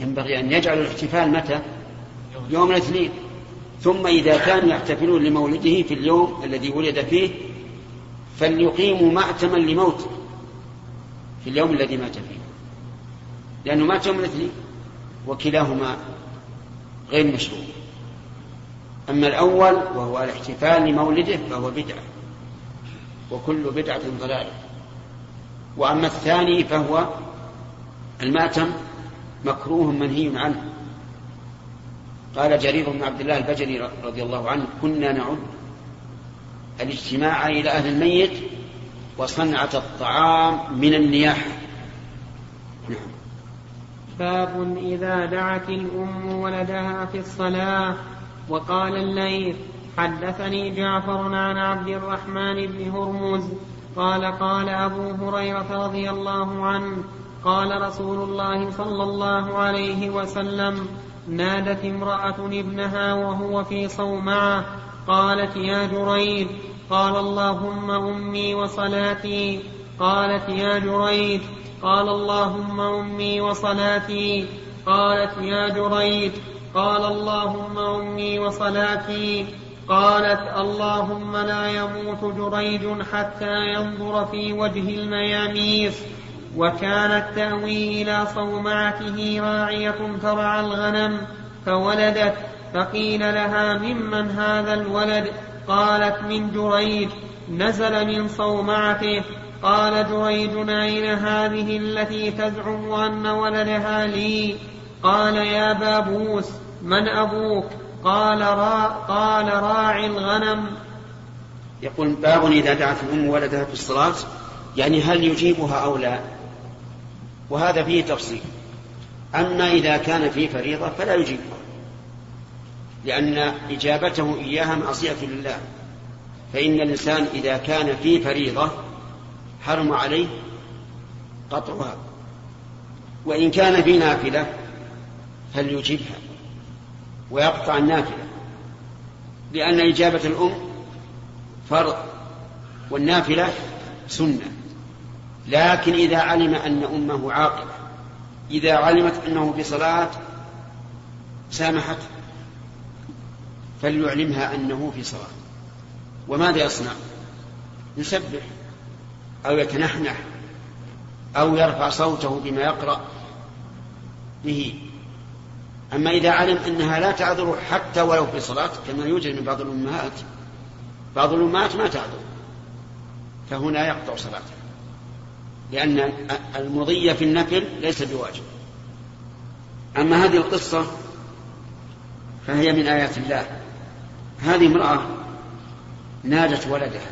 ينبغي أن يجعلوا الاحتفال متى؟ يوم الاثنين. ثم إذا كانوا يحتفلون لمولده في اليوم الذي ولد فيه فليقيموا مأتما لموته في اليوم الذي مات فيه. لأنه مات يوم الاثنين وكلاهما غير مشروع. أما الأول وهو الاحتفال لمولده فهو بدعة وكل بدعة ضلالة. وأما الثاني فهو المأتم مكروه منهي عنه قال جرير بن عبد الله البجلي رضي الله عنه كنا نعد الاجتماع إلى أهل الميت وصنعة الطعام من النياحة نعم. باب إذا دعت الأم ولدها في الصلاة وقال الليث حدثني جعفر عن عبد الرحمن بن هرمز قال قال أبو هريرة رضي الله عنه قال رسول الله صلى الله عليه وسلم نادت امرأة ابنها وهو في صومعة قالت يا جريج قال اللهم أمي وصلاتي. قالت يا جريج قال اللهم أمي وصلاتي. قالت يا جريج قال اللهم أمي وصلاتي. قالت اللهم لا يموت جريج حتى ينظر في وجه المياميس. وكانت تأوي إلى صومعته راعية ترعى الغنم فولدت فقيل لها ممن هذا الولد؟ قالت من جريج. نزل من صومعته. قال جريج أين هذه التي تزعم أن ولدها لي؟ قال يا بابوس من أبوك؟ قال را قال راعي الغنم. يقول باب إذا دعت الأم ولدها في الصلاة يعني هل يجيبها أو لا؟ وهذا فيه تفصيل. أما إذا كان في فريضة فلا يجيبها لأن إجابته إياها معصية لله. فإن الإنسان إذا كان في فريضة حرم عليه قطعها. وإن كان في نافلة فليجبها ويقطع النافلة. لأن إجابة الأم فرض والنافلة سنة. لكن إذا علم أن أمه عاقلة إذا علمت أنه في صلاة سامحته فليعلمها أنه في صلاة وماذا يصنع؟ يسبح أو يتنحنح أو يرفع صوته بما يقرأ به. أما إذا علم أنها لا تعذر حتى ولو في صلاة كما يوجد من بعض الأمهات بعض الأمهات ما تعذر فهنا يقطع صلاته. لأن المضي في النفل ليس بواجب. أما هذه القصة فهي من آيات الله. هذه امرأة نادت ولدها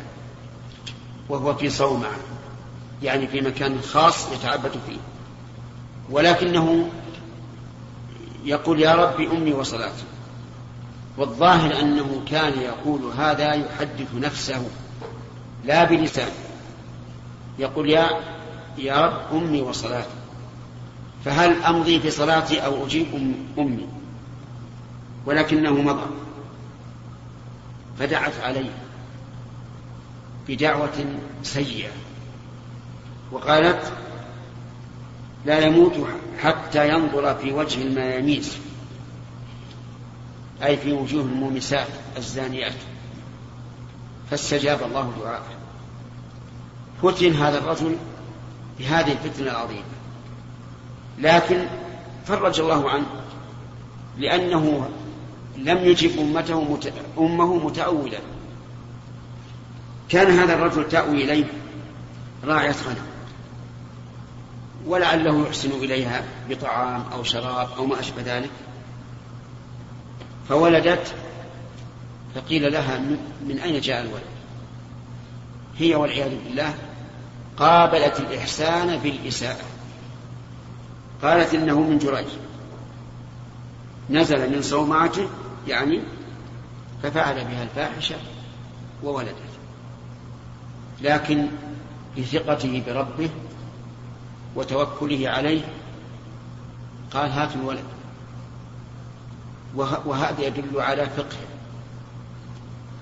وهو في صومعة يعني في مكان خاص يتعبد فيه. ولكنه يقول يا رب أمي وصلاتي والظاهر أنه كان يقول هذا يحدث نفسه لا بلسان. يقول يا يا رب أمي وصلاتي. فهل أمضي في صلاتي أو أجيب أمي؟ ولكنه مضى. فدعت عليه بدعوة سيئة. وقالت لا يموت حتى ينظر في وجه المياميس أي في وجوه المومسات الزانيات. فاستجاب الله دعاءه. فتن هذا الرجل بهذه الفتنة العظيمة. لكن فرج الله عنه لأنه لم يجب أمته مت... أمه متأولا كان هذا الرجل تأوي إليه راعية غنم. ولعله يحسن إليها بطعام أو شراب أو ما أشبه ذلك. فولدت فقيل لها من أين جاء الولد؟ هي والعياذ بالله قابلت الإحسان بالإساءة. قالت إنه من جريج. نزل من صومعته يعني ففعل بها الفاحشة وولدت لكن بثقته بربه وتوكله عليه قال هات الولد. وهذا يدل على فقه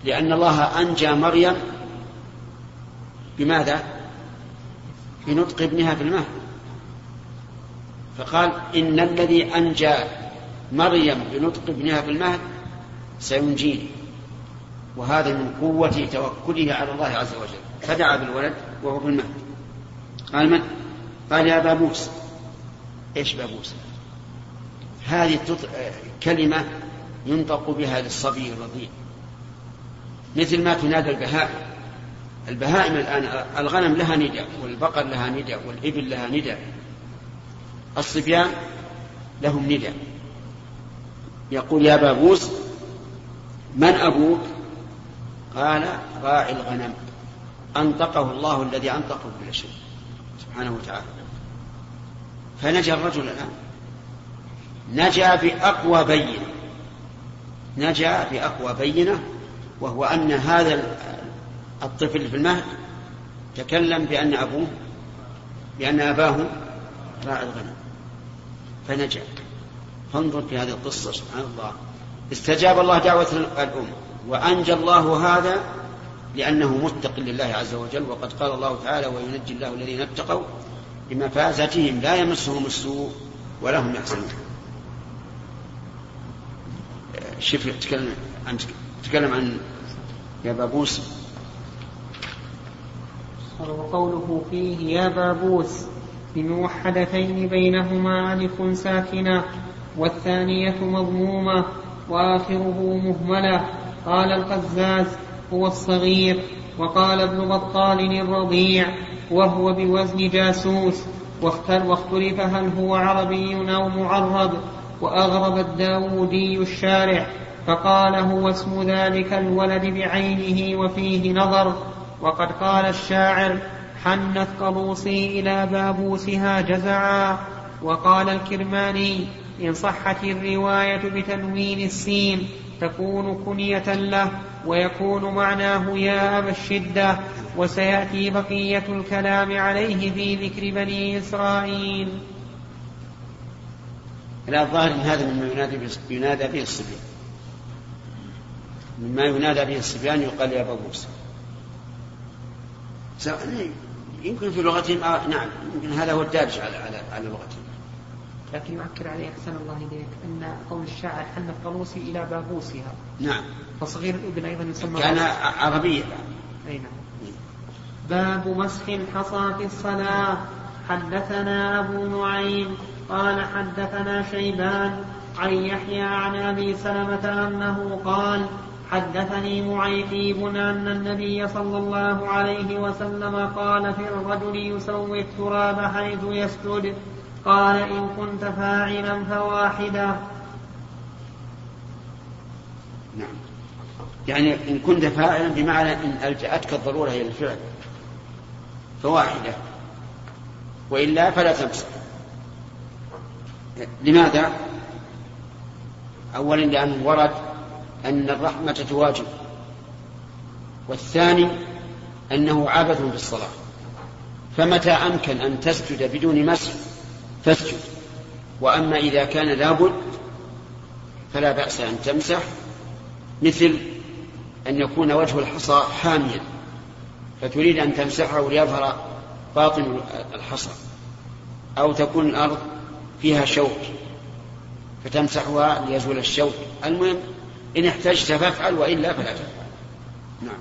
لأن الله أنجى مريم بماذا؟ بنطق ابنها في المهد. فقال إن الذي أنجى مريم بنطق ابنها بالمهد سينجيني. وهذا من قوة توكله على الله عز وجل. فدعا بالولد وهو في المهد. قال من؟ قال يا بابوس إيش بابوس؟ هذه كلمة ينطق بها للصبي الرضيع. مثل ما تنادى البهائم. البهائم الآن الغنم لها نداء والبقر لها نداء والإبل لها نداء الصبيان لهم نداء يقول يا بابوس من أبوك؟ قال راعي الغنم. أنطقه الله الذي أنطق كل شيء سبحانه وتعالى. فنجا الرجل الآن. نجا بأقوى بينة. نجا بأقوى بينة وهو أن هذا الطفل في المهد تكلم بأن أبوه بأن أباه راعي الغنم. فنجا. فانظر في هذه القصة سبحان الله. استجاب الله دعوة الأم وأنجى الله هذا لأنه متق لله عز وجل. وقد قال الله تعالى وينجي الله الذين اتقوا بمفازتهم لا يمسهم السوء ولا هم يحزنون. شوف تكلم عن تكلم عن يا بابوس. وقوله فيه يا بابوس بموحدتين بينهما ألف ساكنة والثانية مضمومة وآخره مهملة. قال القزاز هو الصغير. وقال ابن بطال الرضيع وهو بوزن جاسوس. واختلف هل هو عربي أو معرب. وأغرب الداودي الشارع. فقال هو اسم ذلك الولد بعينه وفيه نظر. وقد قال الشاعر حنت قلوصي إلى بابوسها جزعا. وقال الكرماني إن صحت الرواية بتنوين السين تكون كنية له ويكون معناه يا أبا الشدة. وسيأتي بقية الكلام عليه في ذكر بني إسرائيل. لا الظاهر إن هذا مما ينادى ينادى به الصبيان. مما ينادى به الصبيان يقال يا بابوس. يمكن في لغتهم آه نعم يمكن هذا هو الدارج على على على لغتهم. لكن يؤكد عليه أحسن الله إليك أن قول الشاعر حنت قلوسي إلى بابوسها نعم. فصغير الإبن أيضا يسمى كان عربيا. أي نعم. باب مسح الحصى في الصلاة. حدثنا أبو نعيم قال حدثنا شيبان عن يحيى عن أبي سلمة أنه قال حدثني معيقيب أن النبي صلى الله عليه وسلم قال في الرجل يسوي التراب حيث يسجد. قال إن كنت فاعلا فواحدا. نعم. يعني إن كنت فاعلا بمعنى إن ألجأتك الضرورة إلى الفعل. فواحدة. وإلا فلا تمسك لماذا؟ أولا لأنه ورد أن الرحمة تواجب والثاني أنه عبث في الصلاة. فمتى أمكن أن تسجد بدون مسح؟ فاسجد. وأما إذا كان لابد فلا بأس أن تمسح مثل أن يكون وجه الحصى حاميا فتريد أن تمسحه ليظهر باطن الحصى. أو تكون الأرض فيها شوك فتمسحها ليزول الشوك. المهم إن احتجت فافعل وإلا فلا تفعل. نعم.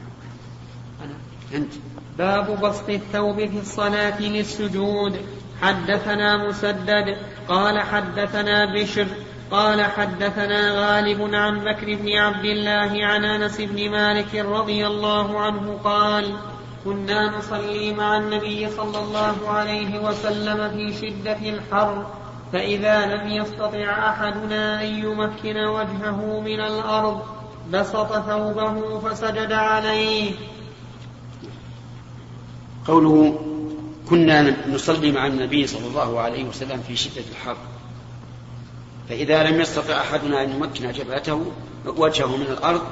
أنا. أنت. باب بسط الثوب في الصلاة للسجود. حدثنا مسدد. قال حدثنا بشر. قال حدثنا غالب عن بكر بن عبد الله عن أنس بن مالك رضي الله عنه قال كنا نصلي مع النبي صلى الله عليه وسلم في شدة الحر. فإذا لم يستطع أحدنا أن يمكن وجهه من الأرض بسط ثوبه فسجد عليه. قوله كنا نصلي مع النبي صلى الله عليه وسلم في شدة الحر فإذا لم يستطع أحدنا أن يمكن جبهته وجهه من الأرض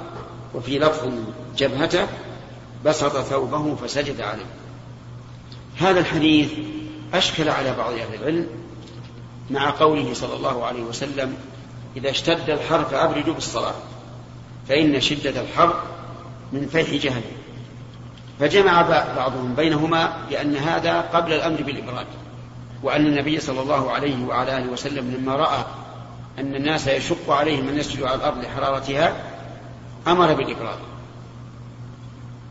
وفي لفظ جبهته بسط ثوبه فسجد عليه. هذا الحديث أشكل على بعض أهل العلم مع قوله صلى الله عليه وسلم إذا اشتد الحر فأبردوا بالصلاة فإن شدة الحر من فيح جهنم. فجمع بعضهم بينهما لأن هذا قبل الأمر بالإبراد وأن النبي صلى الله عليه وعلى آله وسلم لما رأى أن الناس يشق عليهم أن يسجدوا على الأرض لحرارتها أمر بالإبراد.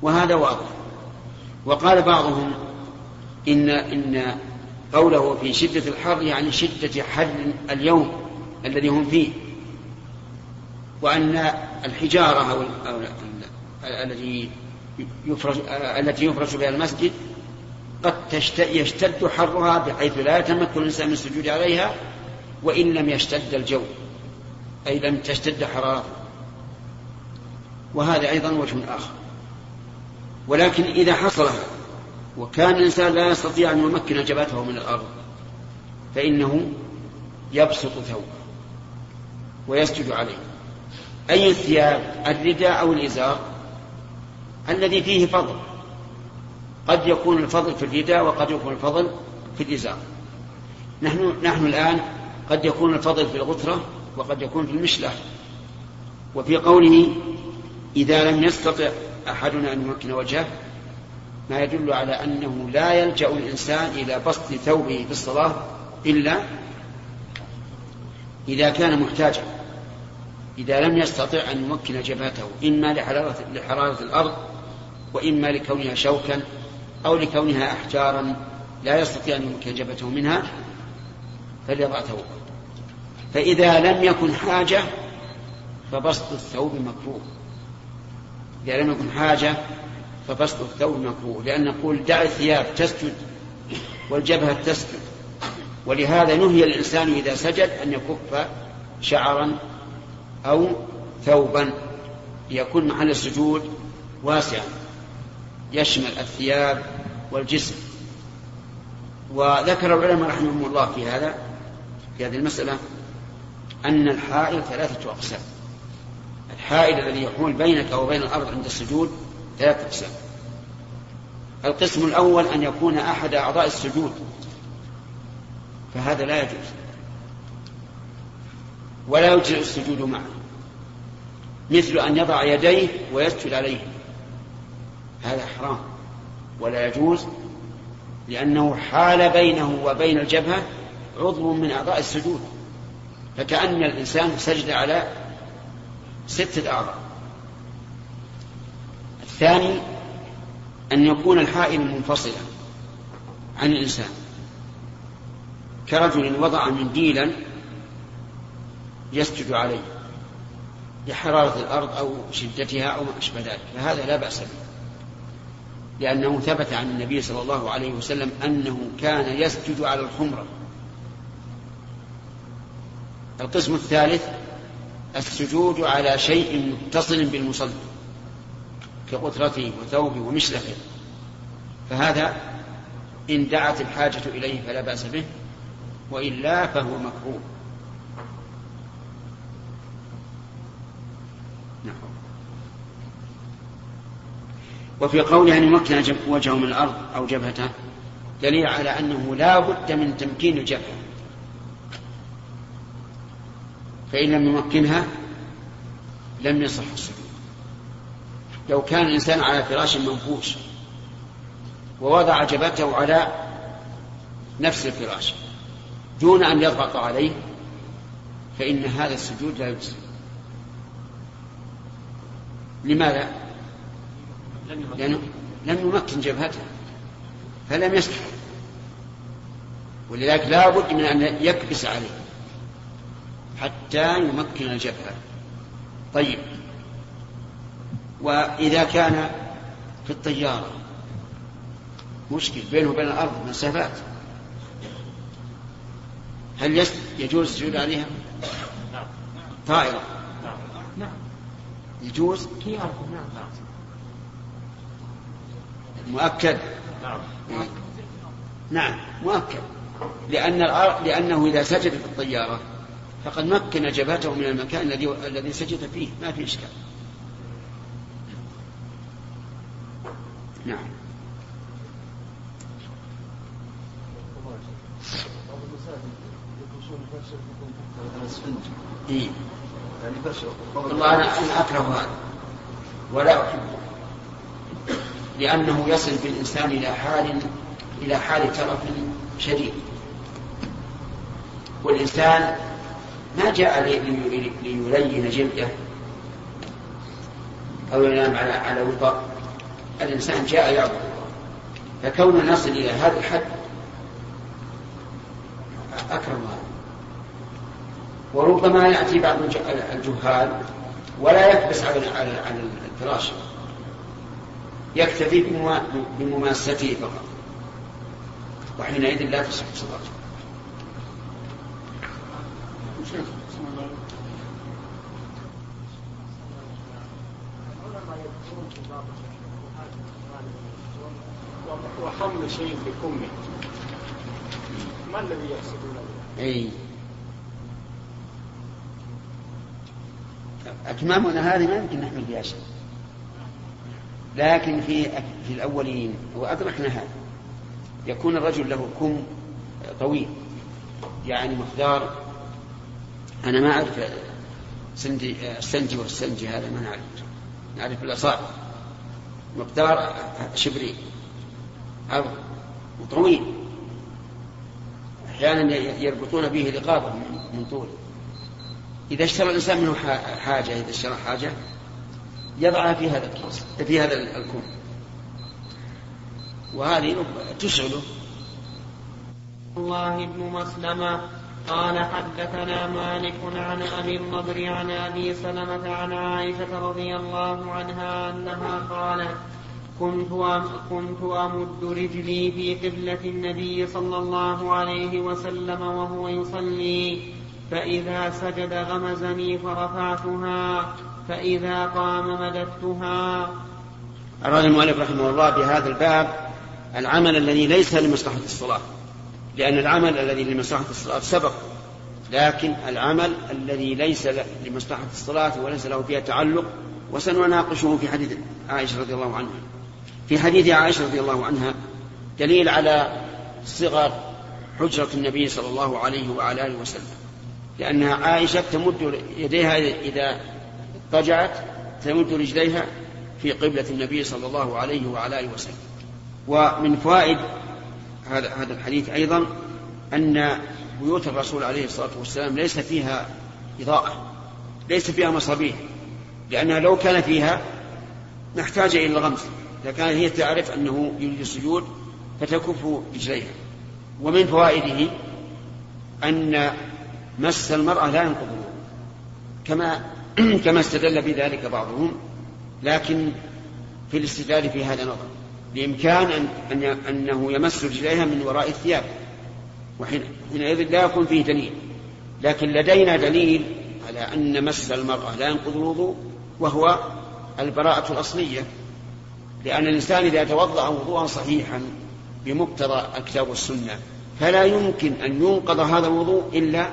وهذا واضح. وقال بعضهم إن إن قوله في شدة الحر يعني شدة حر اليوم الذي هم فيه وأن الحجارة أو, التي يفرش التي يفرش بها المسجد قد يشتد حرها بحيث لا يتمكن الإنسان من السجود عليها وإن لم يشتد الجو أي لم تشتد حرارته. وهذا أيضا وجه آخر. ولكن إذا حصل وكان الإنسان لا يستطيع أن يمكن جبهته من الأرض فإنه يبسط ثوبه ويسجد عليه. أي الثياب؟ الرداء أو الإزار؟ الذي فيه فضل. قد يكون الفضل في الرداء وقد يكون الفضل في الإزار. نحن نحن الآن قد يكون الفضل في الغترة وقد يكون في المشلة وفي قوله إذا لم يستطع أحدنا أن يمكن وجهه ما يدل على أنه لا يلجأ الإنسان إلى بسط ثوبه في الصلاة إلا إذا كان محتاجا إذا لم يستطع أن يمكن جبهته إما لحرارة, لحرارة الأرض وإما لكونها شوكا أو لكونها أحجارا لا يستطيع أن يمكن جبهته منها فليضع ثوبه. فإذا لم يكن حاجة فبسط الثوب مكروه. إذا لم يكن حاجة فبسط الثوب مكروه لأن نقول دع الثياب تسجد والجبهة تسجد. ولهذا نهي الإنسان إذا سجد أن يكف شعرا أو ثوبا ليكون محل السجود واسعا. يشمل الثياب والجسم. وذكر العلماء رحمهم الله في هذا في هذه المسألة أن الحائل ثلاثة أقسام. الحائل الذي يحول بينك وبين الأرض عند السجود ثلاثة أقسام. القسم الأول أن يكون أحد أعضاء السجود فهذا لا يجوز. ولا يجزئ السجود معه مثل أن يضع يديه ويسجد عليه. هذا حرام ولا يجوز لأنه حال بينه وبين الجبهة عضو من أعضاء السجود. فكأن الإنسان سجد على ستة أعضاء. الثاني أن يكون الحائل منفصلا عن الإنسان. كرجل وضع منديلا يسجد عليه لحرارة الأرض أو شدتها أو ما أشبه ذلك فهذا لا بأس به لأنه ثبت عن النبي صلى الله عليه وسلم أنه كان يسجد على الخمرة القسم الثالث السجود على شيء متصل بالمصلي. كقطرته وثوبه ومشلخه فهذا إن دعت الحاجة إليه فلا بأس به وإلا فهو مكروه. نعم. وفي قوله أن يمكن وجهه من الأرض أو جبهته دليل على أنه لا بد من تمكين الجبهة فإن لم يمكنها لم يصح السجود لو كان الإنسان على فراش منفوش ووضع جبهته على نفس الفراش دون أن يضغط عليه فإن هذا السجود لا يجزي. لماذا؟ لأنه لم يمكن جبهته فلم يسجد ولذلك لا بد من أن يكبس عليه حتى يمكن الجبهة. طيب. وإذا كان في الطيارة. مشكل بينه وبين الأرض مسافات. هل يجوز السجود عليها؟ نعم طائرة. نعم يجوز؟ نعم مؤكد. نعم نعم مؤكد. لأن لأنه إذا سجد في الطيارة فقد مكن جبهته من المكان الذي الذي سجد فيه. ما في إشكال. نعم. إيه؟ والله أنا أكره هذا. ولا أحبه. لأنه يصل بالإنسان إلى حال إلى حال ترف شديد. والإنسان ما جاء ليلين جلده أو ينام على على وطأ الإنسان جاء يعبد. فكون نصل إلى هذا الحد أكرم الله وربما يأتي بعض الجهال ولا يكبس على على الفراش يكتفي بمماسته فقط. وحينئذ لا تصح صلاته وحمل شيء في كمه. ما الذي يحسبون أي. أكمامنا هذه ما يمكن نحمل فيها شيء. لكن في في الأولين وأدركنا هذا يكون الرجل له كم طويل. يعني مقدار أنا ما أعرف سندي السنجي والسنجي هذا ما نعرف. نعرف الأصابع مقدار شبرين أو طويل أحيانا يربطون به رقابة من طول. إذا اشترى الإنسان منه حاجة إذا اشترى حاجة يضعها في هذا الكيس في هذا الكم وهذه تشغله. الله بن مسلمة قال حدثنا مالك عن أبي النضر عن أبي سلمة عن عائشة رضي الله عنها أنها قالت كنت كنت أمد رجلي في قبلة النبي صلى الله عليه وسلم وهو يصلي فإذا سجد غمزني فرفعتها فإذا قام مددتها. أراد المؤلف رحمه الله بهذا الباب العمل الذي ليس لمصلحة الصلاة لأن العمل الذي لمصلحة الصلاة سبق لكن العمل الذي ليس لمصلحة الصلاة وليس له فيها تعلق وسنناقشه في حديث عائشة رضي الله عنها. في حديث عائشة رضي الله عنها دليل على صغر حجرة النبي صلى الله عليه وعلى آله وسلم لأنها عائشة تمد يديها إذا اضطجعت تمد رجليها في قبلة النبي صلى الله عليه وعلى آله وسلم. ومن فوائد هذا هذا الحديث أيضا أن بيوت الرسول عليه الصلاة والسلام ليس فيها إضاءة ليس فيها مصابيح لأنها لو كان فيها نحتاج إلى الغمس. لكان هي تعرف أنه يريد السجود فتكف رجليها. ومن فوائده أن مس المرأة لا ينقض كما كما استدل بذلك بعضهم لكن في الاستدلال في هذا نظر بإمكان أن, أن أنه يمس رجليها من وراء الثياب. وحينئذ لا يكون فيه دليل. لكن لدينا دليل على أن مس المرأة لا ينقض الوضوء وهو البراءة الأصلية. لأن الإنسان إذا توضأ وضوءا صحيحا بمقتضى الكتاب والسنة فلا يمكن أن ينقض هذا الوضوء إلا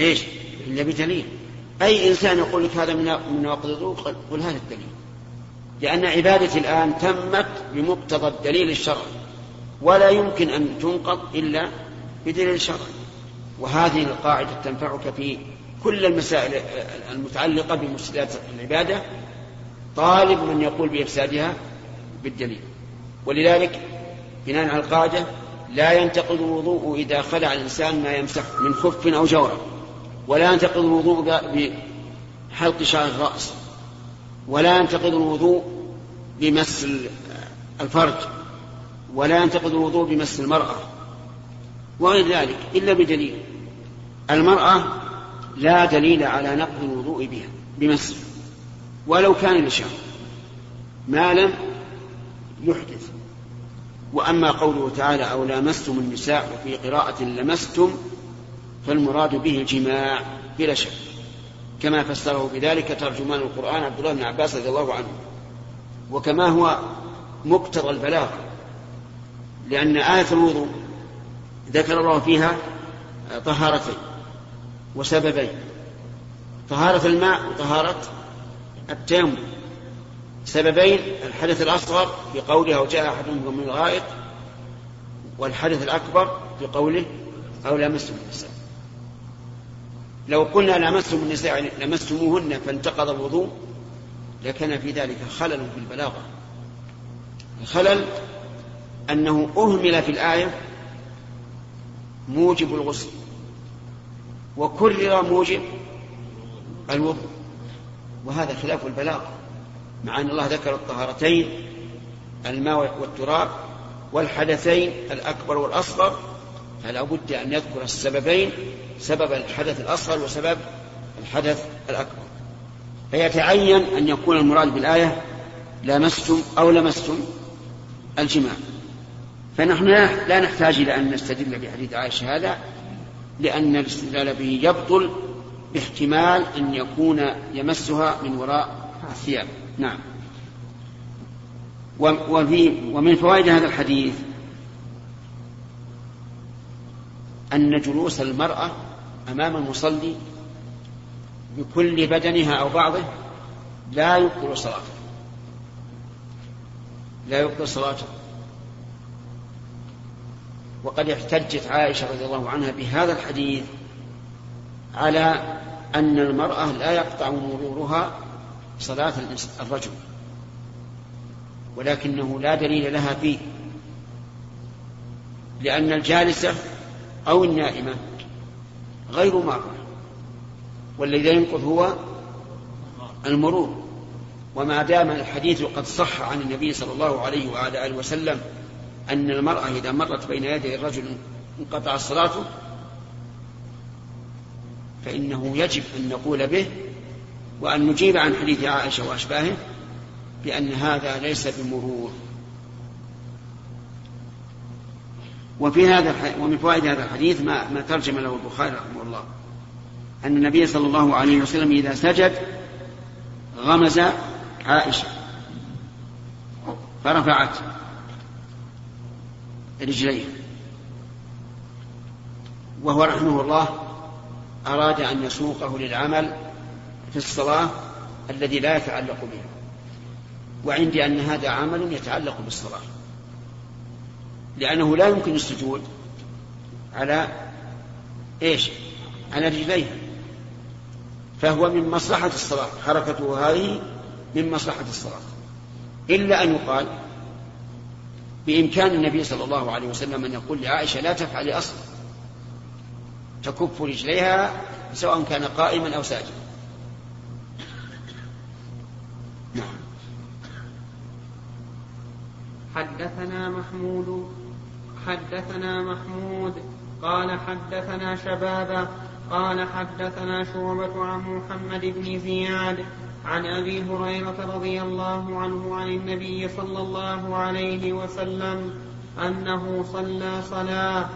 إيش؟ إلا بدليل أي إنسان يقول لك هذا من نواقض الوضوء؟ قل هذا الدليل. لأن عبادتي الآن تمت بمقتضى الدليل الشرعي ولا يمكن أن تنقض إلا بدليل شرعي. وهذه القاعدة تنفعك في كل المسائل المتعلقة بمفسدات العبادة. طالب من يقول بإفسادها بالدليل. ولذلك بناء على القاعدة لا ينتقض الوضوء إذا خلع الإنسان ما يمسح من خف أو جورب ولا ينتقض الوضوء بحلق شعر الرأس ولا ينتقض الوضوء بمس الفرج ولا ينتقض الوضوء بمس المرأة وغير ذلك إلا بدليل. المرأة لا دليل على نقض الوضوء بها بمس. ولو كان لشهر ما لم يحدث. وأما قوله تعالى أو لامستم النساء وفي قراءة لمستم فالمراد به الجماع بلا شك. كما فسره بذلك ترجمان القرآن عبد الله بن عباس رضي الله عنه. وكما هو مقتضى البلاغ لأن آية الوضوء ذكر الله فيها طهارتين وسببين طهارة الماء وطهارة التيمم. سببين الحدث الأصغر في قوله أو جاء أحد منكم من الغائط والحدث الأكبر في قوله أو لمستم النساء. لو قلنا لمستم النساء يعني لمستموهن فانتقض الوضوء لكان في ذلك خلل في البلاغة. الخلل أنه أهمل في الآية موجب الغسل وكرر موجب الوضوء وهذا خلاف البلاغ مع أن الله ذكر الطهارتين الماء والتراب والحدثين الأكبر والأصغر فلا بد أن يذكر السببين سبب الحدث الأصغر وسبب الحدث الأكبر. فيتعين أن يكون المراد بالآية لامستم أو لمستم الجماع. فنحن لا نحتاج إلى أن نستدل بحديث عائشة هذا لأن الاستدلال به يبطل باحتمال أن يكون يمسها من وراء الثياب. نعم. وفي ومن فوائد هذا الحديث أن جلوس المرأة أمام المصلي بكل بدنها أو بعضه لا يبطل صلاته. لا يبطل صلاته. وقد احتجت عائشة رضي الله عنها بهذا الحديث على أن المرأة لا يقطع مرورها صلاة الرجل. ولكنه لا دليل لها فيه. لأن الجالسة أو النائمة غير مرة والذي ينقض هو المرور. وما دام الحديث قد صح عن النبي صلى الله عليه وعلى آله وسلم أن المرأة إذا مرت بين يدي الرجل انقطع صلاته فإنه يجب أن نقول به وأن نجيب عن حديث عائشة وأشباهه بأن هذا ليس بمرور. وفي هذا ومن فوائد هذا الحديث ما, ما ترجم له البخاري رحمه الله. أن النبي صلى الله عليه وسلم إذا سجد غمز عائشة. فرفعت رجليه. وهو رحمه الله أراد أن يسوقه للعمل في الصلاة الذي لا يتعلق بها وعندي أن هذا عمل يتعلق بالصلاة لأنه لا يمكن السجود على إيش؟ على رجليه فهو من مصلحة الصلاة حركته هذه من مصلحة الصلاة إلا أن يقال بإمكان النبي صلى الله عليه وسلم أن يقول لعائشة لا تفعلي أصلا تكف رجليها سواء كان قائما أو ساجدا نعم حدثنا محمود حدثنا محمود قال حدثنا شبابة قال حدثنا شعبة عن محمد بن زياد عن أبي هريرة رضي الله عنه عن النبي صلى الله عليه وسلم أنه صلى صلاة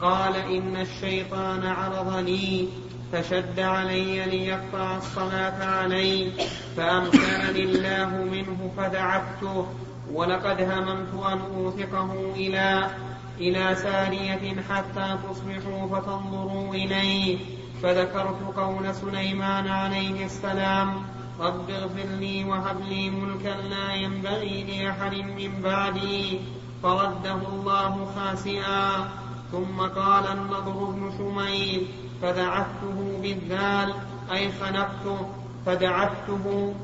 قال إن الشيطان عرض لي فشد علي ليقطع الصلاة علي فامكنني الله منه فدعبته ولقد هممت أن أوثقه إلى إلى ساريه حتى تصبحوا فتنظروا إليه. فذكرت قول سليمان عليه السلام رب اغفر لي وهب لي ملكا لا ينبغي لأحد من بعدي. فرده الله خاسئا. ثم قال النضر بن شميل فدعته بالذال أي خنقته فدعته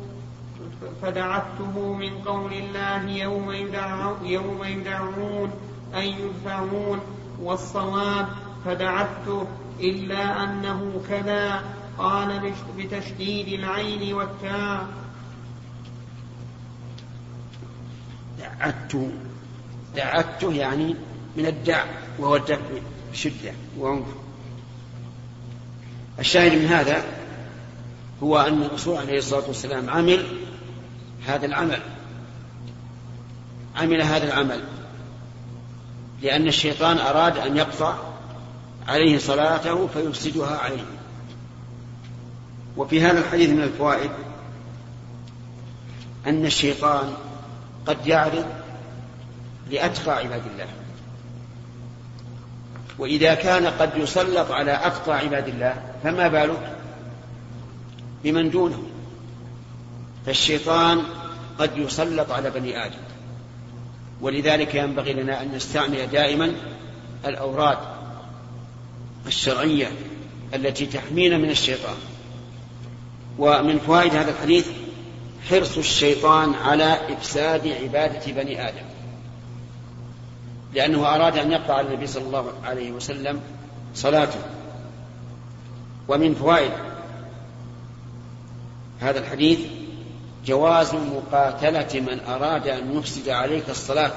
فدعته من قول الله يوم يدعون, يوم يدعون أي يدفعون والصواب فدعته إلا أنه كذا قال بتشديد العين والتاء. دعته دعته يعني من الدع وهو الدفع بشدة وعنف. الشاهد من هذا هو أن الرسول عليه الصلاة والسلام عمل هذا العمل. عمل هذا العمل. لأن الشيطان أراد أن يقطع عليه صلاته فيفسدها عليه. وفي هذا الحديث من الفوائد أن الشيطان قد يعرض لأتقى عباد الله. وإذا كان قد يسلط على أتقى عباد الله فما بالك بمن دونه؟ فالشيطان قد يسلط على بني آدم. ولذلك ينبغي لنا أن نستعمل دائما الأوراد الشرعية التي تحمينا من الشيطان. ومن فوائد هذا الحديث حرص الشيطان على إفساد عبادة بني آدم. لأنه أراد أن يقطع على النبي صلى الله عليه وسلم صلاته. ومن فوائد هذا الحديث جواز مقاتلة من أراد أن يفسد عليك الصلاة.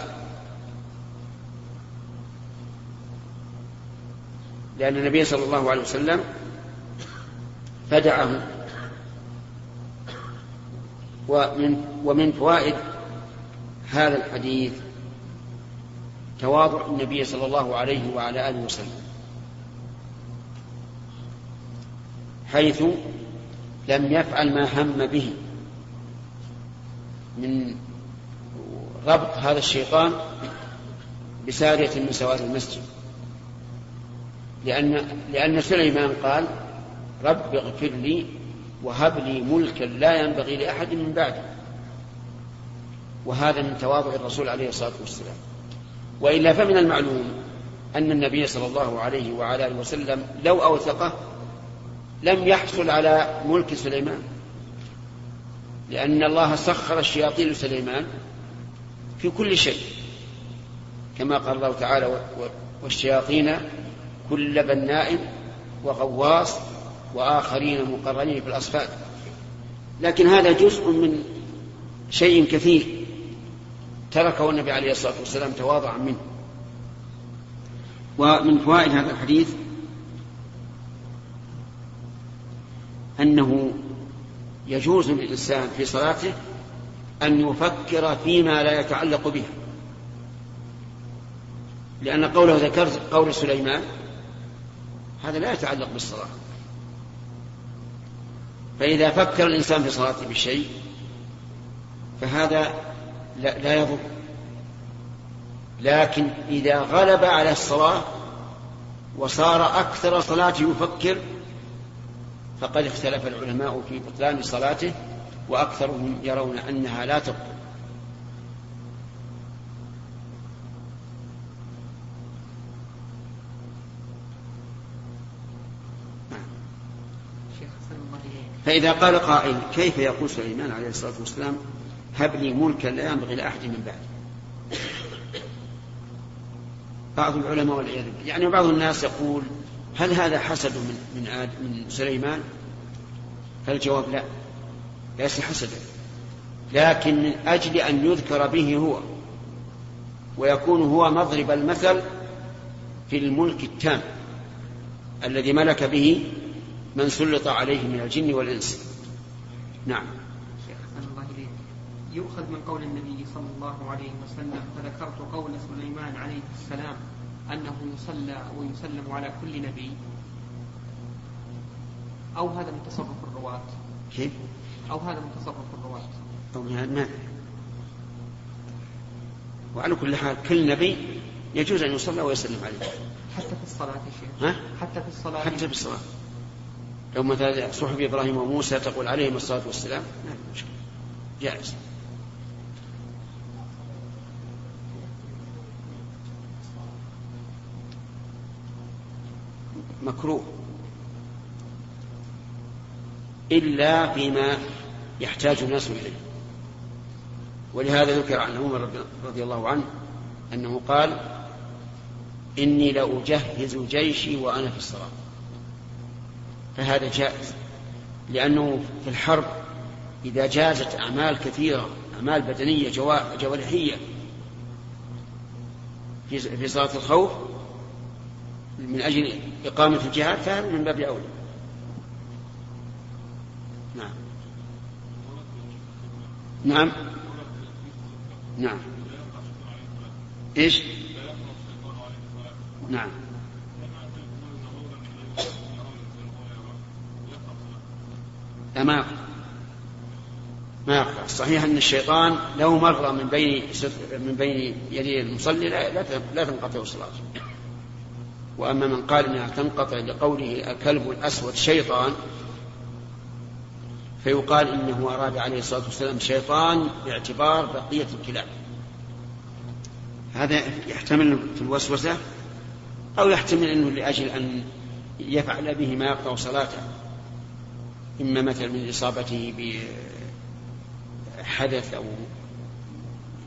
لأن النبي صلى الله عليه وسلم فدعه ومن ومن فوائد هذا الحديث تواضع النبي صلى الله عليه وعلى آله وسلم. حيث لم يفعل ما هم به. من ربط هذا الشيطان بسارية من سواد المسجد. لأن لأن سليمان قال رب اغفر لي وهب لي ملكا لا ينبغي لأحد من بعدي. وهذا من تواضع الرسول عليه الصلاة والسلام. وإلا فمن المعلوم أن النبي صلى الله عليه وعلى آله وسلم لو أوثقه لم يحصل على ملك سليمان. لأن الله سخر الشياطين لسليمان في كل شيء كما قال الله تعالى والشياطين كل بناء وغواص وآخرين مقرنين في الأصفاد. لكن هذا جزء من شيء كثير تركه النبي عليه الصلاة والسلام تواضعا منه. ومن فوائد هذا الحديث أنه يجوز للإنسان في صلاته أن يفكر فيما لا يتعلق بها. لأن قوله ذكرت قول سليمان هذا لا يتعلق بالصلاة. فإذا فكر الإنسان في صلاته بشيء فهذا لا, لا يضر. لكن إذا غلب على الصلاة وصار أكثر صلاته يفكر فقد اختلف العلماء في بطلان صلاته وأكثرهم يرون أنها لا تبطل. فإذا قال قائل كيف يقول سليمان عليه الصلاة والسلام هب لي ملكا لا ينبغي لأحد من بعد بعض العلماء والعياذ بالله. يعني بعض الناس يقول هل هذا حسد من من من سليمان؟ فالجواب لا. ليس حسدا. لكن من أجل أن يذكر به هو ويكون هو مضرب المثل في الملك التام الذي ملك به من سلط عليه من الجن والإنس. نعم. يؤخذ من قول النبي صلى الله عليه وسلم فذكرت قول سليمان عليه السلام أنه يصلى ويسلم على كل نبي. أو هذا من تصرف الرواة. كيف؟ أو هذا من تصرف الرواة. أو ما وعلى كل حال كل نبي يجوز أن يصلى ويسلم عليه. حتى في الصلاة يا شيخ. ها؟ حتى في الصلاة. حتى في الصلاة. لو مثلا صحب إبراهيم وموسى تقول عليهم الصلاة والسلام ما في مشكلة جائز. مكروه إلا فيما يحتاج الناس إليه. ولهذا ذكر عن عمر رضي الله عنه أنه قال إني لأجهز جيشي وأنا في الصلاة. فهذا جائز لأنه في الحرب إذا جازت أعمال كثيرة أعمال بدنية جوارحية في صلاة الخوف من أجل إقامة الجهاد فهذا من باب أولى. نعم. نعم. نعم. إيش؟ نعم. لا ما يقع ما يقع الصحيح أن الشيطان لو مر من بين من بين يدي المصلي لا لا تنقطع صلاته وأما من قال إنها تنقطع لقوله الكلب الأسود شيطان فيقال إنه أراد عليه الصلاة والسلام شيطان باعتبار بقية الكلاب. هذا يحتمل في الوسوسة أو يحتمل إنه لأجل أن يفعل به ما يقطع صلاته. إما مثلا من إصابته بحدث أو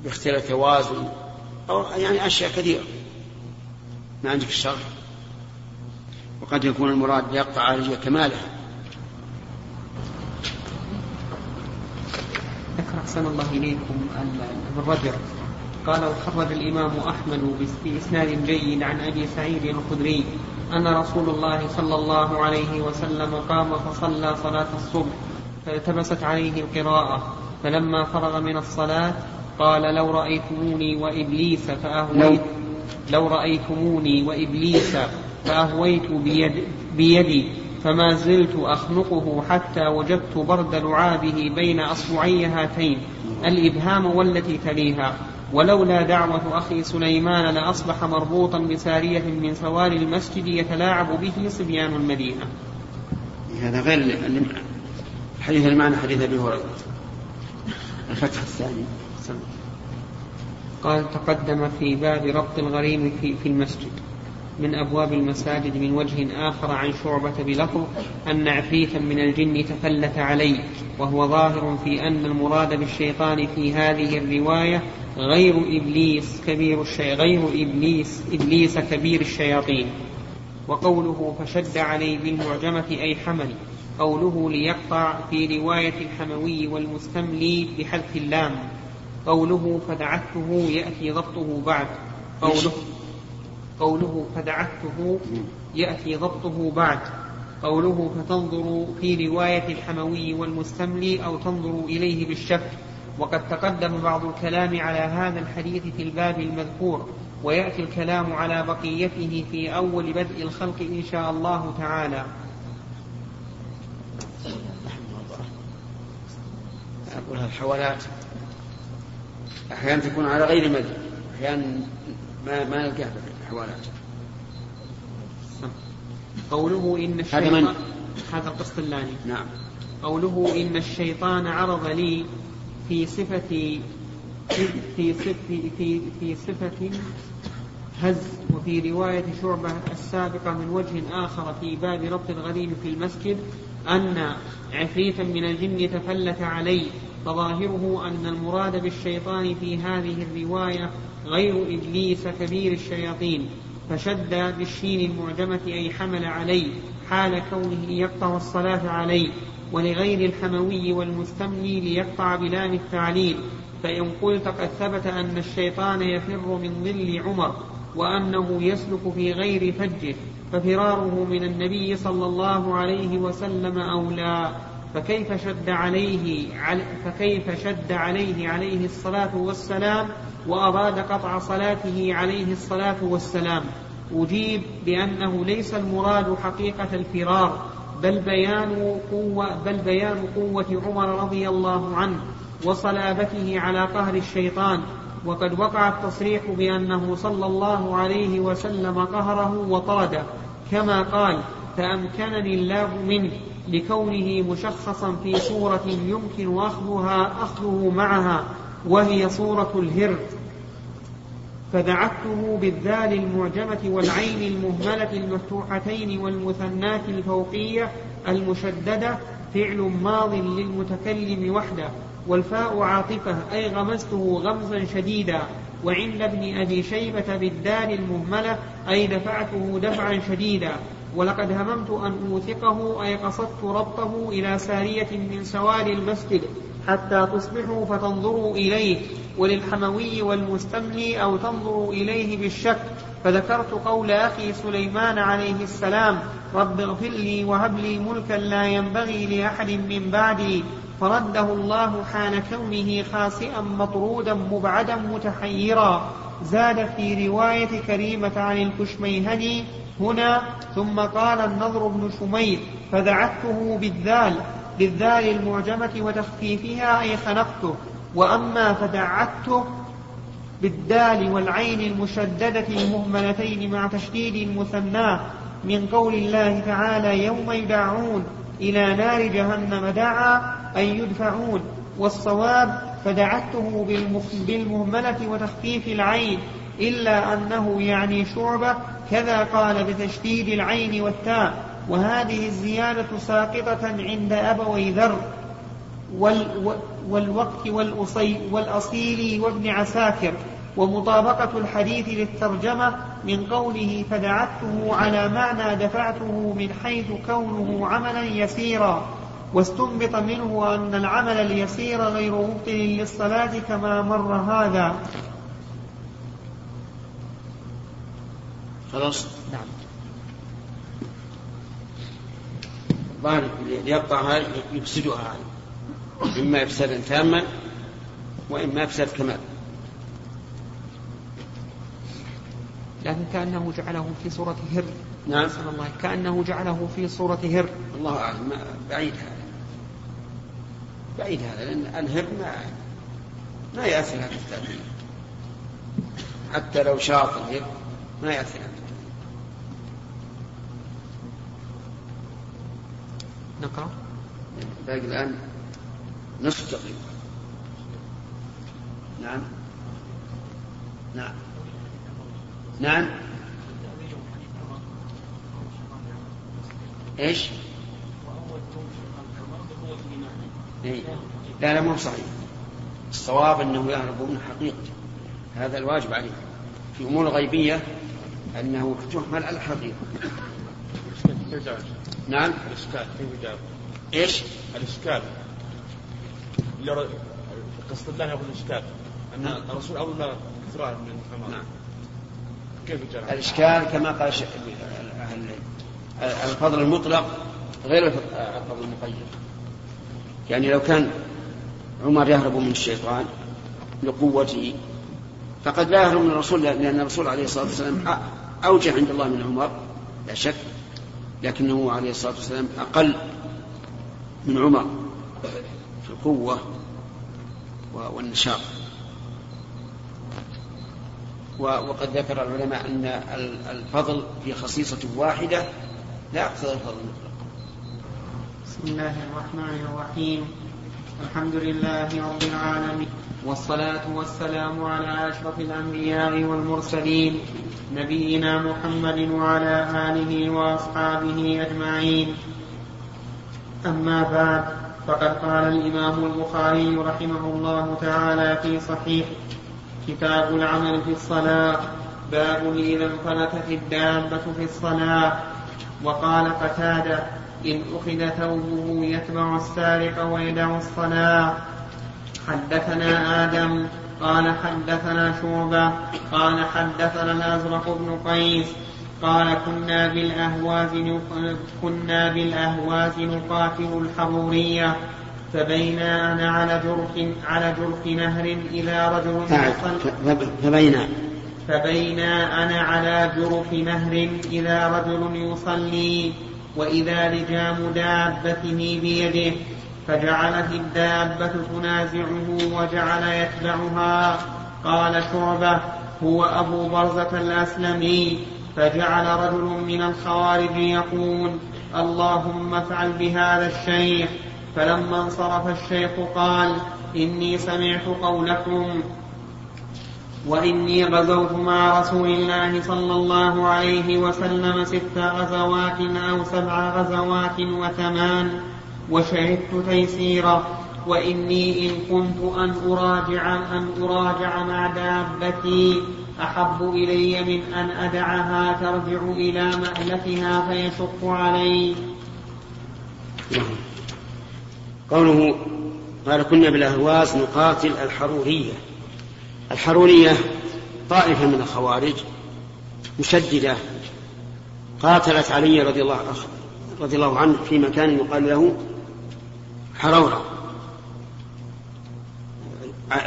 باختلاف توازن أو يعني أشياء كثيرة. ما عندك الشرح وقد يكون المراد يقطع عليه كمالها ذكر أحسن الله إليكم الرجل قال وخرج الإمام أحمد بإسناد جيد عن أبي سعيد الخدري أن رسول الله صلى الله عليه وسلم قام فصلى صلاة الصبح فالتبست عليه القراءة فلما فرغ من الصلاة قال لو رأيتموني وإبليس فأهويت. لو رأيتموني وإبليس فأهويت بيد بيدي فما زلت أخنقه حتى وجدت برد لعابه بين أصبعي هاتين الإبهام والتي تليها. ولولا دعوة أخي سليمان لأصبح مربوطا بسارية من سوار المسجد يتلاعب به صبيان المدينة. هذا غير حديث المعنى حديث أبي هريرة. الفتح الثاني. قال تقدم في باب ربط الغريم في, في المسجد من أبواب المساجد من وجه آخر عن شعبة بلفظ أن عفريتا من الجن تفلت عليه وهو ظاهر في أن المراد بالشيطان في هذه الرواية غير إبليس كبير الشي... غير إبليس إبليس كبير الشياطين. وقوله فشد عليه بالمعجمة أي حمل قوله ليقطع في رواية الحموي والمستملي بحذف اللام. قوله فدعته يأتي ضبطه بعد. قوله قوله فدعته يأتي ضبطه بعد. قوله فتنظر في رواية الحموي والمستملي أو تنظر إليه بالشك. وقد تقدم بعض الكلام على هذا الحديث في الباب المذكور. ويأتي الكلام على بقيته في أول بدء الخلق إن شاء الله تعالى. أقولها الحوالات أحيانا تكون على غير مدى أحيانا ما ما نلقاها في الحوالات قوله إن الشيطان هذا من؟ هذا القسطلاني نعم. قوله إن الشيطان عرض لي في صفة في في في في صفة هز وفي رواية شعبة السابقة من وجه آخر في باب ربط الغريم في المسجد أن عفريتا من الجن تفلت عليه. فظاهره أن المراد بالشيطان في هذه الرواية غير إبليس كبير الشياطين فشد بالشين المعجمة أي حمل عليه حال كونه يقطع الصلاة عليه ولغير الحموي والمستملي ليقطع بلام التعليل فإن قلت قد ثبت أن الشيطان يفر من ظل عمر وأنه يسلك في غير فجه ففراره من النبي صلى الله عليه وسلم أولى. فكيف شد عليه فكيف شد عليه عليه الصلاة والسلام وأراد قطع صلاته عليه الصلاة والسلام؟ أجيب بأنه ليس المراد حقيقة الفرار بل بيان قوة بل بيان قوة عمر رضي الله عنه وصلابته على قهر الشيطان. وقد وقع التصريح بأنه صلى الله عليه وسلم قهره وطرده كما قال فأمكنني الله منه. لكونه مشخصا في صورة يمكن أخذها أخذه معها وهي صورة الهر. فدعته بالذال المعجمة والعين المهملة المفتوحتين والمثنات الفوقية المشددة فعل ماض للمتكلم وحده. والفاء عاطفة أي غمزته غمزا شديدا. وعند ابن أبي شيبة بالدال المهملة أي دفعته دفعا شديدا. ولقد هممت أن أوثقه أي قصدت ربطه إلى سارية من سوار المسجد حتى تصبحوا فتنظروا إليه وللحموي والمستملي أو تنظروا إليه بالشك. فذكرت قول أخي سليمان عليه السلام رب اغفر لي وهب لي ملكا لا ينبغي لأحد من بعدي. فرده الله حال كونه خاسئا مطرودا مبعدا متحيرا. زاد في رواية كريمة عن الكشميهني هنا ثم قال النضر بن شمير فدعته بالذال بالذال المعجمة وتخفيفها أي خنقته. وأما فدعته بالدال والعين المشددة المهملتين مع تشديد المثنى من قول الله تعالى يوم يدعون إلى نار جهنم دعا أي يدفعون. والصواب فدعته بالمهملة وتخفيف العين إلا أنه يعني شعبة كذا قال بتشديد العين والتاء. وهذه الزيادة ساقطة عند أبوي ذر والوقت والأصي والأصيل وابن عساكر. ومطابقة الحديث للترجمة من قوله فدعته على معنى دفعته من حيث كونه عملا يسيرا. واستنبط منه أن العمل اليسير غير مبطل للصلاة كما مر هذا. خلاص؟ نعم. ظاهر ليقطعها يفسدها إما إفسادا تاما وإما إفساد كمال. لكن كأنه جعله في صورة هر. نعم. الله. كأنه جعله في صورة هر. الله أعلم. بعيد هذا. بعيد هذا لأن الهر ما ما يأثر هذا التأثير. حتى لو شاط الهر ما يأثر هذا نقرأ. باقي الآن نصف تقريبا نعم. نعم. نعم. إيش؟ إيه؟ لا لا مو صحيح. الصواب انه يهرب من حقيقته هذا الواجب عليه في أمور غيبية أنه تحمل على الحقيقة. نعم. الإشكال كيف جاب؟ إيش؟ الإشكال. قصد الله ياخذ الإشكال. أن الرسول اولى كثران من الحمار. نعم. كيف جاء؟ الإشكال كما قال ش... الفضل المطلق غير الفضل المقيد. يعني لو كان عمر يهرب من الشيطان لقوته فقد لا يهرب من الرسول لأن الرسول عليه الصلاة والسلام أوجه عند الله من عمر لا شك. لكنه عليه الصلاة والسلام أقل من عمر في القوة والنشاط. وقد ذكر العلماء أن الفضل في خصيصة واحدة لا يقتضي الفضل المطلق. بسم الله الرحمن الرحيم. الحمد لله رب العالمين والصلاة والسلام على أشرف الأنبياء والمرسلين نبينا محمد وعلى آله وأصحابه أجمعين. أما بعد فقد قال الإمام البخاري رحمه الله تعالى في صحيح كتاب العمل في الصلاة باب إذا انفلتت الدابة في الصلاة وقال قتادة إن أخذ ثوبه يتبع السارق ويدع الصلاة حدثنا آدم قال حدثنا شعبة قال حدثنا الأزرق بن قيس قال كنا بالأهواز كنا بالأهواز نقاتل الحرورية فبينا أنا على جرف على جرف نهر إذا رجل نعم. فبينا فبينا أنا على جرف نهر إذا رجل يصلي وإذا لجام دابته بيده فجعلت الدابة تنازعه وجعل يتبعها. قال شعبة هو أبو برزة الأسلمي. فجعل رجل من الخوارج يقول اللهم افعل بهذا الشيخ. فلما انصرف الشيخ قال إني سمعت قولكم. وإني غزوت مع رسول الله صلى الله عليه وسلم ست غزوات أو سبع غزوات وثمان وشهدت تيسيرا وإني إن كنت أن أراجع أن أراجع مع دابتي أحب إلي من أن أدعها ترجع إلى مألتها فيشق علي. قوله قال كنا بالأهواز نقاتل الحرورية الحرورية طائفة من الخوارج مشددة قاتلت علي رضي الله رضي الله عنه في مكان يقال له حرورة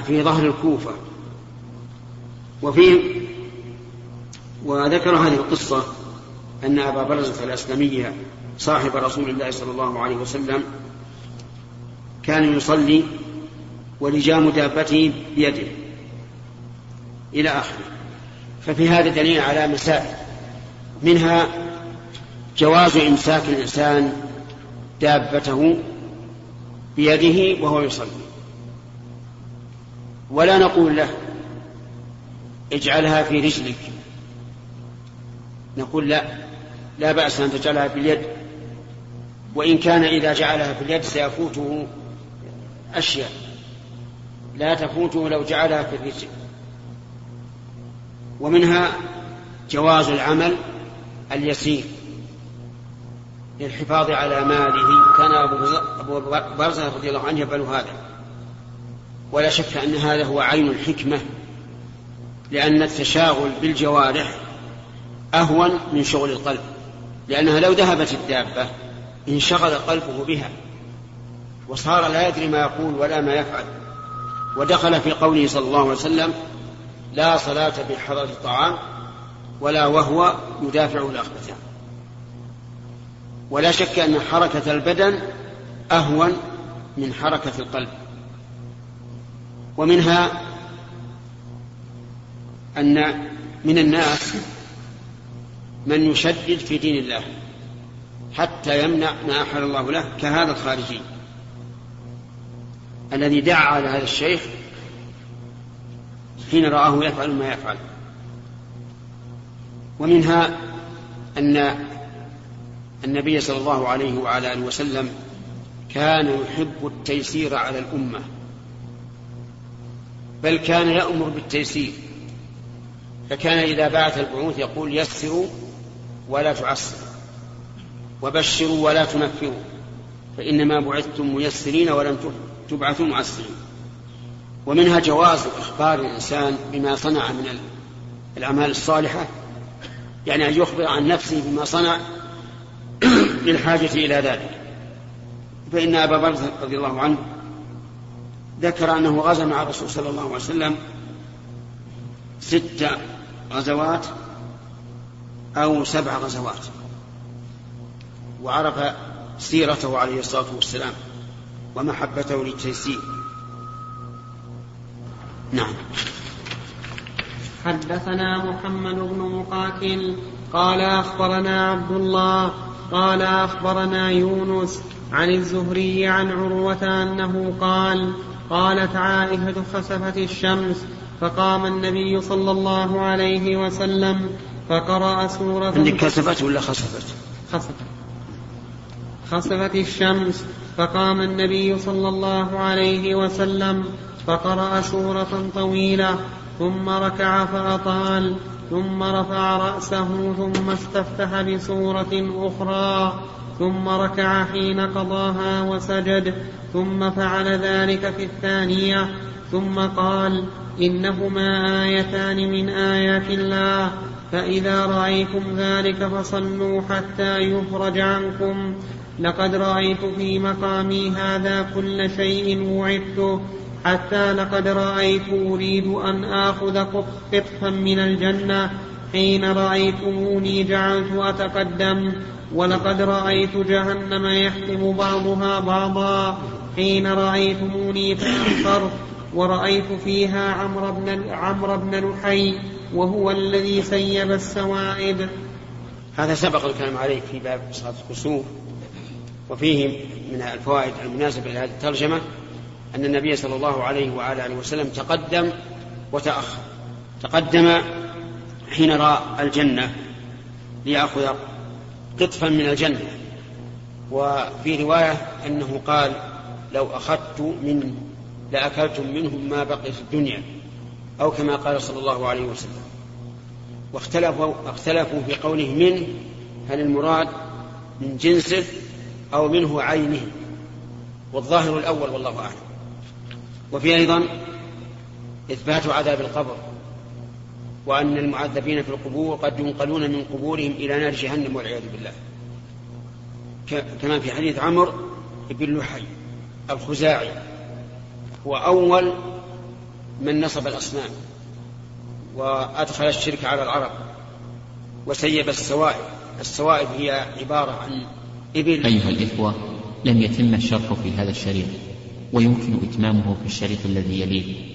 في ظهر الكوفة. وفي وذكر هذه القصة أن أبا برزة الأسلمية صاحب رسول الله صلى الله عليه وسلم كان يصلي ولجام دابته بيده. إلى آخره. ففي هذا دليل على مسائل. منها جواز إمساك الإنسان دابته بيده وهو يصلي. ولا نقول له اجعلها في رجلك. نقول لا لا بأس أن تجعلها في اليد. وإن كان إذا جعلها في اليد سيفوته أشياء. لا تفوته لو جعلها في الرجل. ومنها جواز العمل اليسير للحفاظ على ماله. كان أبو برزة رضي الله عنه يفعل هذا. ولا شك أن هذا هو عين الحكمة لأن التشاغل بالجوارح أهون من شغل القلب لأنها لو ذهبت الدابة انشغل قلبه بها وصار لا يدري ما يقول ولا ما يفعل. ودخل في قوله صلى الله عليه وسلم لا صلاة بحضرة الطعام ولا وهو يدافع الأخبثان ولا شك أن حركة البدن أهون من حركة القلب. ومنها أن من الناس من يشدد في دين الله حتى يمنع ما أحل الله له كهذا الخارجي الذي دعا على هذا الشيخ حين رآه يفعل ما يفعل. ومنها أن النبي صلى الله عليه وعلى آله وسلم كان يحب التيسير على الأمة. بل كان يأمر بالتيسير. فكان إذا بعث البعوث يقول يسروا ولا تعسروا وبشروا ولا تنفروا فإنما بعثتم ميسرين ولم تبعثوا معسرين. ومنها جواز إخبار الإنسان بما صنع من الأعمال الصالحة يعني أن يخبر عن نفسه بما صنع للحاجة إلى ذلك. فإن أبا برزة رضي الله عنه ذكر أنه غزا مع الرسول صلى الله عليه وسلم ست غزوات أو سبع غزوات وعرف سيرته عليه الصلاة والسلام ومحبته للتيسير. نعم حدثنا محمد بن مقاتل قال أخبرنا عبد الله قال أخبرنا يونس عن الزهري عن عروة أنه قال قالت عائشة خسفت الشمس فقام النبي صلى الله عليه وسلم فقرأ سورة عندك كسفت ولا خسفت؟ خسفت خسفت الشمس فقام النبي صلى الله عليه وسلم فقرأ سورة طويلة ثم ركع فأطال ثم رفع رأسه ثم استفتح بسورة أخرى ثم ركع حين قضاها وسجد ثم فعل ذلك في الثانية ثم قال إنهما آيتان من آيات الله فإذا رأيتم ذلك فصلوا حتى يفرج عنكم. لقد رأيت في مقامي هذا كل شيء وعدته حتى لقد رأيت أريد أن آخذ قطفا من الجنة. حين رأيتموني جعلت أتقدم. ولقد رأيت جهنم يحكم بعضها بعضا. حين رأيتموني فأنصرت ورأيت فيها عمرو بن عمرو بن لحي وهو الذي سيب السوائب هذا سبق الكلام عليه في باب صلاة الكسوف وفيه من الفوائد المناسبة لهذه الترجمة. أن النبي صلى الله عليه وعلى آله وسلم تقدم وتأخر. تقدم حين رأى الجنة ليأخذ قطفا من الجنة. وفي رواية أنه قال لو أخذت من لأكلتم منهم ما بقي في الدنيا أو كما قال صلى الله عليه وسلم. واختلفوا اختلفوا في قوله من هل المراد من جنسه أو منه عينه. والظاهر الأول والله أعلم. وفي أيضا إثبات عذاب القبر وأن المعذبين في القبور قد ينقلون من قبورهم إلى نار جهنم والعياذ بالله. كما في حديث عمرو بن لحي الخزاعي هو أول من نصب الأصنام وأدخل الشرك على العرب وسيب السوائب. السوائب هي عبارة عن إبل. أيها الإخوة لم يتم الشرح في هذا الشريط. ويمكن إتمامه في الشريط الذي يليه.